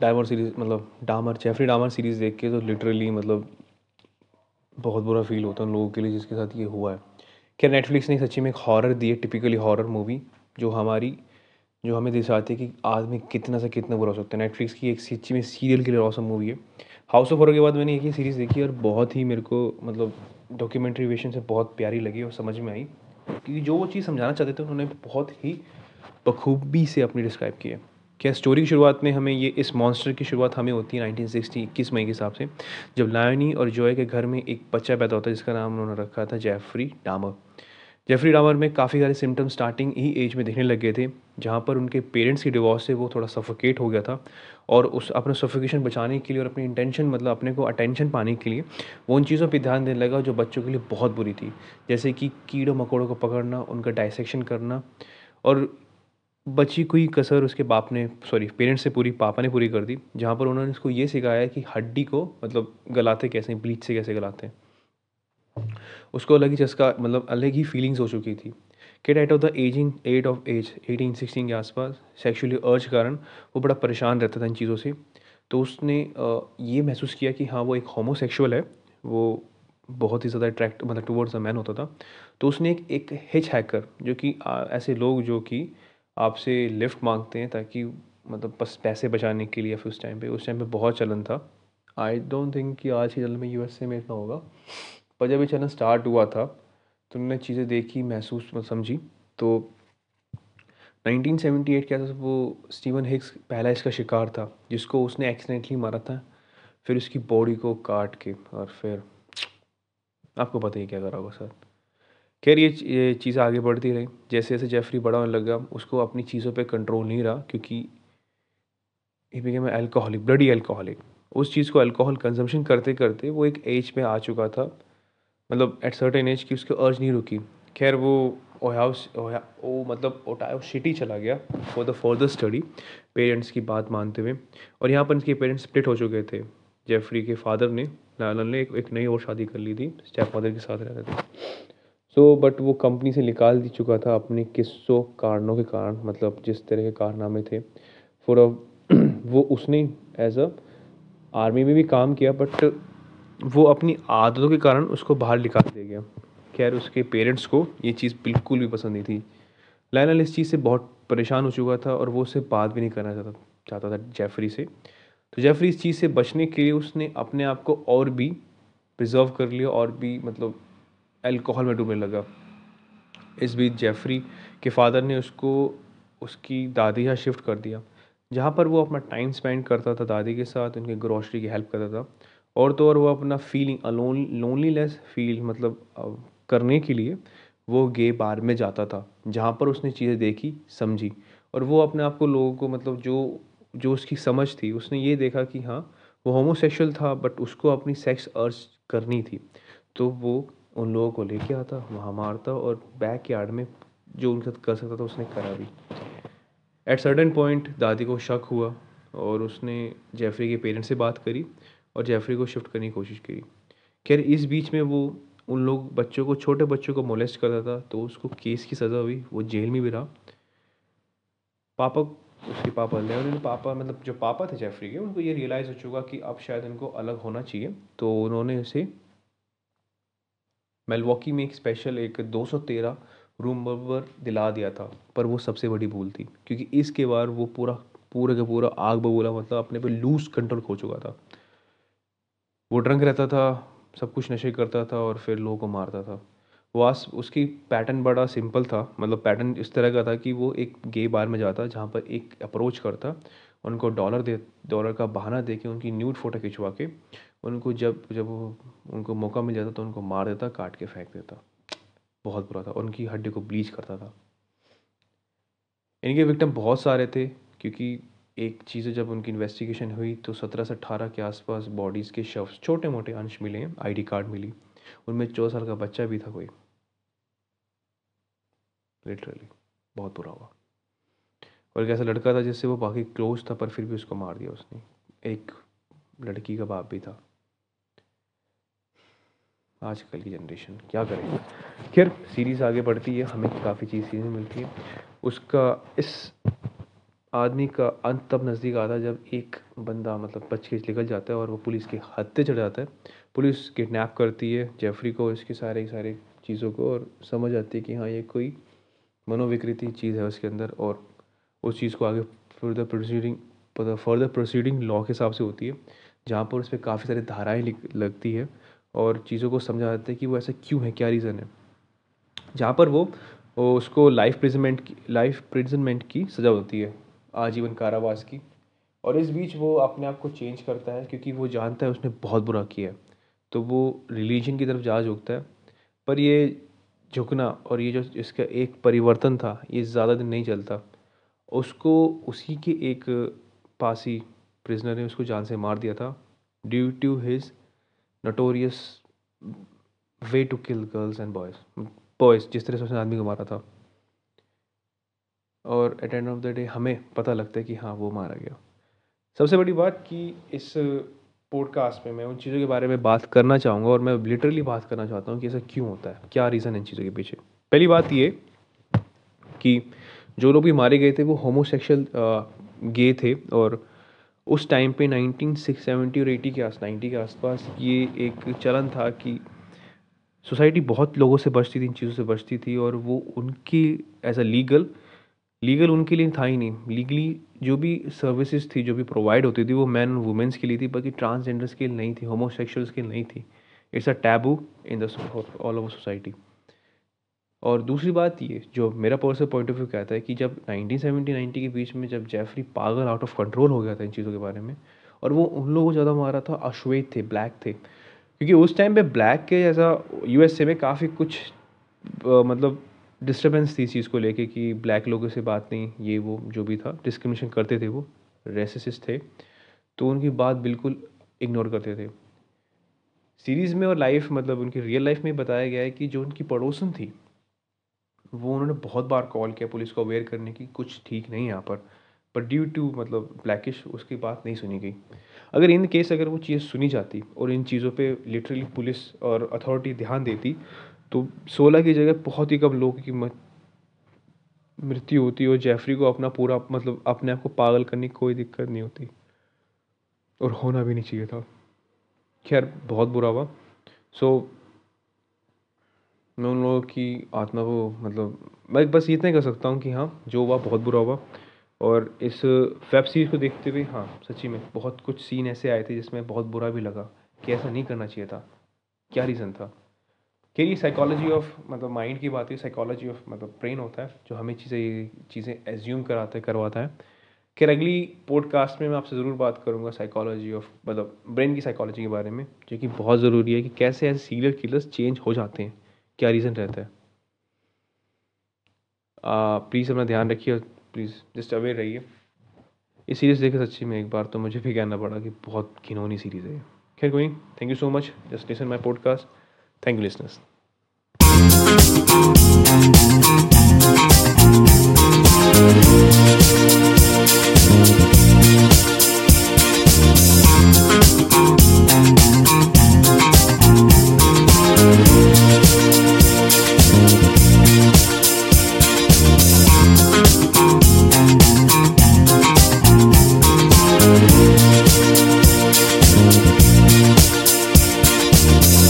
डामर सीरीज़ मतलब डामर, जेफरी डामर सीरीज़ देख के तो लिटरली मतलब बहुत बुरा फील होता है लोगों के लिए जिसके साथ ये हुआ है। क्या नेटफ्लिक्स ने सच्ची में एक हॉरर दी है टिपिकली हॉरर मूवी जो हमारी, जो हमें दर्शाती है कि आदमी कितना से कितना बुरा हो सकता है। नेटफ्लिक्स की एक सच्ची में सीरियल के लिए औसम मूवी है। हाउस ऑफ़ हॉरर के बाद मैंने एक ही सीरीज़ देखी और बहुत ही मेरे को मतलब डॉक्यूमेंट्री विशन से बहुत प्यारी लगी और समझ में आई। क्योंकि जो वो चीज़ समझाना चाहते थे, उन्होंने बहुत ही बखूबी से अपनी डिस्क्राइब की है। क्या स्टोरी की शुरुआत में हमें ये, इस मॉन्स्टर की शुरुआत हमें होती है नाइनटीन सिक्सटी इक्कीस मई के हिसाब से, जब लायनी और जॉय के घर में एक बच्चा पैदा होता है, जिसका नाम उन्होंने रखा था जेफरी डामर जेफरी डामर में काफ़ी सारे सिम्टम स्टार्टिंग ही एज में देखने लग गए थे, जहाँ पर उनके पेरेंट्स की डिवॉर्स से वो थोड़ा सफोकेट हो गया था, और उस, अपना सफोकेशन बचाने के लिए और अपनी इंटेंशन मतलब अपने को अटेंशन पाने के लिए, वो उन चीज़ों पर ध्यान देने लगा जो बच्चों के लिए बहुत बुरी थी। जैसे कि कीड़ों मकोड़ों को पकड़ना, उनका डायसेक्शन करना, और बची कोई कसर उसके बाप ने सॉरी पेरेंट्स से पूरी, पापा ने पूरी कर दी, जहाँ पर उन्होंने उसको ये सिखाया कि हड्डी को मतलब गलाते कैसे ब्लीच से कैसे गलाते हैं। उसको अलग ही चस्का मतलब अलग ही फीलिंग्स हो चुकी थी। Kid at of the aging at of age eighteen sixteen के आसपास सेक्शुअली अर्ज़ कारण, वो बड़ा परेशान रहता था इन चीज़ों से। तो उसने ये महसूस किया कि हाँ वो एक होमोसेक्सुअल है, वो बहुत ही ज़्यादा अट्रैक्ट मतलब टूवर्ड्स अ मैन होता था। तो उसने एक एक हिच हैकर जो कि ऐसे लोग जो कि आपसे लिफ्ट मांगते हैं ताकि मतलब बस पैसे बचाने के लिए फिर उस टाइम पे। उस टाइम पे बहुत चलन था। आई डोंट थिंक कि आज के चलन में यूएसए में इतना होगा। पर जब ये चलन स्टार्ट हुआ था तो उन्होंने चीज़ें देखी, महसूस समझी। तो 1978 के आसपास वो स्टीवन हिक्स पहला इसका शिकार था, जिसको उसने एक्सीडेंटली मारा था, फिर उसकी बॉडी को काट के और फिर, आपको पता ही क्या करा होगा सर। खैर ये चीज़ आगे बढ़ती रही। जैसे जैसे जेफरी बड़ा होने लगा उसको अपनी चीज़ों पे कंट्रोल नहीं रहा क्योंकि बिकेम एल्कोहलिक ब्लडी एल्कोहलिक उस चीज़ को अल्कोहल कंजम्पशन करते करते वो एक एज में आ चुका था। मतलब एट सर्टेन एज की उसकी अर्ज़ नहीं रुकी। खैर वो ओहाउस वो मतलब ओटायो सिटी चला गया for the further study parents की बात मानते हुए। और यहाँ पर इसके पेरेंट्स स्प्लिट हो चुके थे। जेफरी के फादर ने लालन ने एक, एक नई और शादी कर ली थी स्टेप मदर के साथ रहते थे। सो so, बट वो कंपनी से निकाल दी चुका था अपने किस्सों कारणों के कारण मतलब जिस तरह के कारनामे थे। फॉर अ वो उसने एज अ आर्मी में भी काम किया बट वो अपनी आदतों के कारण उसको बाहर निकाल दिया गया। खैर उसके पेरेंट्स को ये चीज़ बिल्कुल भी पसंद नहीं थी। लाइनल इस चीज़ से बहुत परेशान हो चुका था और वो उससे बात भी नहीं करना चाहता चाहता था जेफरी से। तो जेफरी इस चीज़ से बचने के लिए उसने अपने आप को और भी प्रिजर्व कर लिया और भी मतलब अल्कोहल में डूबने लगा। इस बीच जेफरी के फादर ने उसको, उसकी दादी यहाँ शिफ्ट कर दिया। जहाँ पर वो अपना टाइम स्पेंड करता था दादी के साथ, उनके ग्रॉसरी की हेल्प करता था। और तो और वो अपना फीलिंग अलोन लोनलीनेस फील मतलब करने के लिए वो गे बार में जाता था, जहाँ पर उसने चीज़ें देखी, समझी। और वो अपने आप को लोगों को मतलब जो जो उसकी समझ थी, उसने ये देखा कि हाँ वो होमोसेक्सुअल था बट उसको अपनी सेक्स अर्ज़ करनी थी। तो वो उन लोगों को लेके आता, वहाँ मारता और बैक यार्ड में जो उनके साथ कर सकता था उसने करा भी। एट सर्टन पॉइंट दादी को शक हुआ और उसने जेफरी के पेरेंट्स से बात करी और जेफरी को शिफ्ट करने की कोशिश करी। खैर, इस बीच में वो उन लोग, बच्चों को, छोटे बच्चों को मोलेस्ट करता था तो उसको केस की सज़ा हुई, वो जेल में भी रहा। पापा, उसके पापा ले और पापा मतलब जो पापा थे जेफरी के, उनको ये रियलाइज़ हो चुका कि अब शायद इनको अलग होना चाहिए तो उन्होंने उसे मेलवॉकी में एक स्पेशल एक 213 रूम नंबर दिला दिया था, पर वो सबसे बड़ी भूल थी, क्योंकि इसके बाद वो पूरा, पूरे का पूरा आग बबूला मतलब अपने पे लूज कंट्रोल खो चुका था। वो ड्रंक रहता था, सब कुछ नशे करता था और फिर लोगों को मारता था। वो उसकी पैटर्न बड़ा सिंपल था मतलब पैटर्न इस तरह का था कि वो एक गे बार में जाता, जहाँ पर एक अप्रोच करता, उनको डॉलर दे डॉलर का बहाना दे के उनकी न्यूड फ़ोटो खिंचवा के उनको जब जब वो, उनको मौका मिल जाता तो उनको मार देता, काट के फेंक देता। बहुत बुरा था। उनकी हड्डी को ब्लीच करता था। इनके विक्टिम बहुत सारे थे, क्योंकि एक चीज़ जब उनकी इन्वेस्टिगेशन हुई तो सत्रह से अट्ठारह के आसपास बॉडीज़ के शव छोटे मोटे अंश मिले हैं आईडी कार्ड मिली। उनमें चौदह साल का बच्चा भी था कोई। लिटरली बहुत बुरा हुआ। और एक ऐसा लड़का था जिससे वो बाकी क्लोज था, पर फिर भी उसको मार दिया उसने। एक लड़की का बाप भी था। आजकल की जनरेशन क्या करें खैर सीरीज़ आगे बढ़ती है, हमें काफ़ी चीज़ सीरीज़ मिलती है। उसका, इस आदमी का अंत तब नज़दीक आता है जब एक बंदा मतलब बच के निकल जाता है और वो पुलिस के हत्थे चढ़ जाता है। पुलिस किडनैप करती है जेफरी को, इसके सारे सारे चीज़ों को और समझ आती है कि हाँ ये कोई मनोविकृति चीज़ है उसके अंदर और उस चीज़ को आगे further proceeding further proceeding law के हिसाब से होती है, जहाँ पर उस पर काफ़ी सारी धाराएँ लगती है। और चीज़ों को समझा जाता है कि वो ऐसा क्यों है, क्या रीज़न है। जहाँ पर वो उसको लाइफ प्रिजनमेंट की लाइफ प्रिजनमेंट की सज़ा होती है, आजीवन कारावास की। और इस बीच वो अपने आप को चेंज करता है, क्योंकि वो जानता है उसने बहुत बुरा किया है। तो वो रिलीजन की तरफ़ जा झुकता है। पर ये झुकना और ये जो इसका एक परिवर्तन था, ये ज़्यादा दिन नहीं चलता। उसको, उसी के एक पासी प्रिजनर ने उसको जान से मार दिया था due to his notorious way to kill girls and boys boys जिस तरह से उसने आदमी को मारा था। और at end of the day हमें पता लगता है कि हाँ वो मारा गया। सबसे बड़ी बात कि इस पॉडकास्ट में मैं उन चीज़ों के बारे में बात करना चाहूँगा और मैं लिटरली बात करना चाहता हूँ कि ऐसा क्यों होता है। क्या रीज़न है इन चीज़ों के पीछे? पहली बात ये कि जो लोग भी मारे गए थे, वो होमोसेक्सुअल गे थे और उस टाइम पे नाइनटीन सिक्स सेवेंटी और एटी के आस नाइन्टी के आसपास ये एक चलन था कि सोसाइटी बहुत लोगों से बचती थी, इन चीज़ों से बचती थी और वो उनकी एज अ लीगल लीगल उनके लिए था ही नहीं। लीगली जो भी सर्विसेज़ थी, जो भी प्रोवाइड होती थी, वो मैन और वुमेंस के लिए थी, बाकी ट्रांसजेंडर्स के लिए नहीं थी होमोसेक्सुअल्स के लिए नहीं थी। It's a taboo in the all over society और दूसरी बात ये जो मेरा पर्सनल पॉइंट ऑफ़ व्यू कहता है कि जब 1970 90 के बीच में जब जेफरी पागल आउट ऑफ़ कंट्रोल हो गया था इन चीज़ों के बारे में और वो उन लोगों को ज़्यादा मारा था अश्वेत थे ब्लैक थे। क्योंकि उस टाइम पे ब्लैक के जैसा यूएसए में काफ़ी कुछ आ, मतलब डिस्टर्बेंस थी इस चीज़ को लेके कि ब्लैक लोगों से बात नहीं ये वो जो भी था डिस्क्रिमिनेशन करते थे वो रेसिस थे तो उनकी बात बिल्कुल इग्नोर करते थे। सीरीज़ में और लाइफ मतलब उनकी रियल लाइफ में बताया गया है कि जो उनकी पड़ोसन थी वो उन्होंने बहुत बार कॉल किया पुलिस को अवेयर करने की, कुछ ठीक नहीं यहाँ पर। पर ड्यू टू मतलब ब्लैकिश उसकी बात नहीं सुनी गई। अगर इन केस अगर वो चीज़ सुनी जाती और इन चीज़ों पे लिटरली पुलिस और अथॉरिटी ध्यान देती तो सोलह की जगह बहुत ही कम लोगों की मृत्यु होती और जेफरी को अपना पूरा मतलब अपने आप को पागल करने की कोई दिक्कत नहीं होती। और होना भी नहीं चाहिए था। खैर, बहुत बुरा हुआ। सो मैं उन लोगों की आत्मा को मतलब मैं बस इतना कर सकता हूँ कि हाँ जो हुआ बहुत बुरा हुआ। और इस वेब सीरीज़ को देखते हुए हाँ सच्ची में बहुत कुछ सीन ऐसे आए थे जिसमें बहुत बुरा भी लगा कि ऐसा नहीं करना चाहिए था। क्या रीज़न था? कि ये साइकोलॉजी ऑफ़ मतलब माइंड की बात है साइकोलॉजी ऑफ़ मतलब ब्रेन होता है, जो हमें चीज़ें, ये चीज़ें एज्यूम कराता है, करवाता है। खैर अगली पॉडकास्ट में मैं आपसे ज़रूर बात करूँगा साइकोलॉजी ऑफ़ मतलब ब्रेन की साइकोलॉजी के बारे में, जो कि बहुत ज़रूरी है कि कैसे ऐसे सीरियल किलर्स चेंज हो जाते हैं। क्या रीज़न रहता है? प्लीज़ अपना ध्यान रखिए प्लीज़ जस्ट अवेयर रहिए। इस सीरीज़ देखे सच्ची में एक बार तो मुझे भी कहना पड़ा कि बहुत घिनौनी सीरीज़ है खैर कोई thank you so much just listen my podcast thank you listeners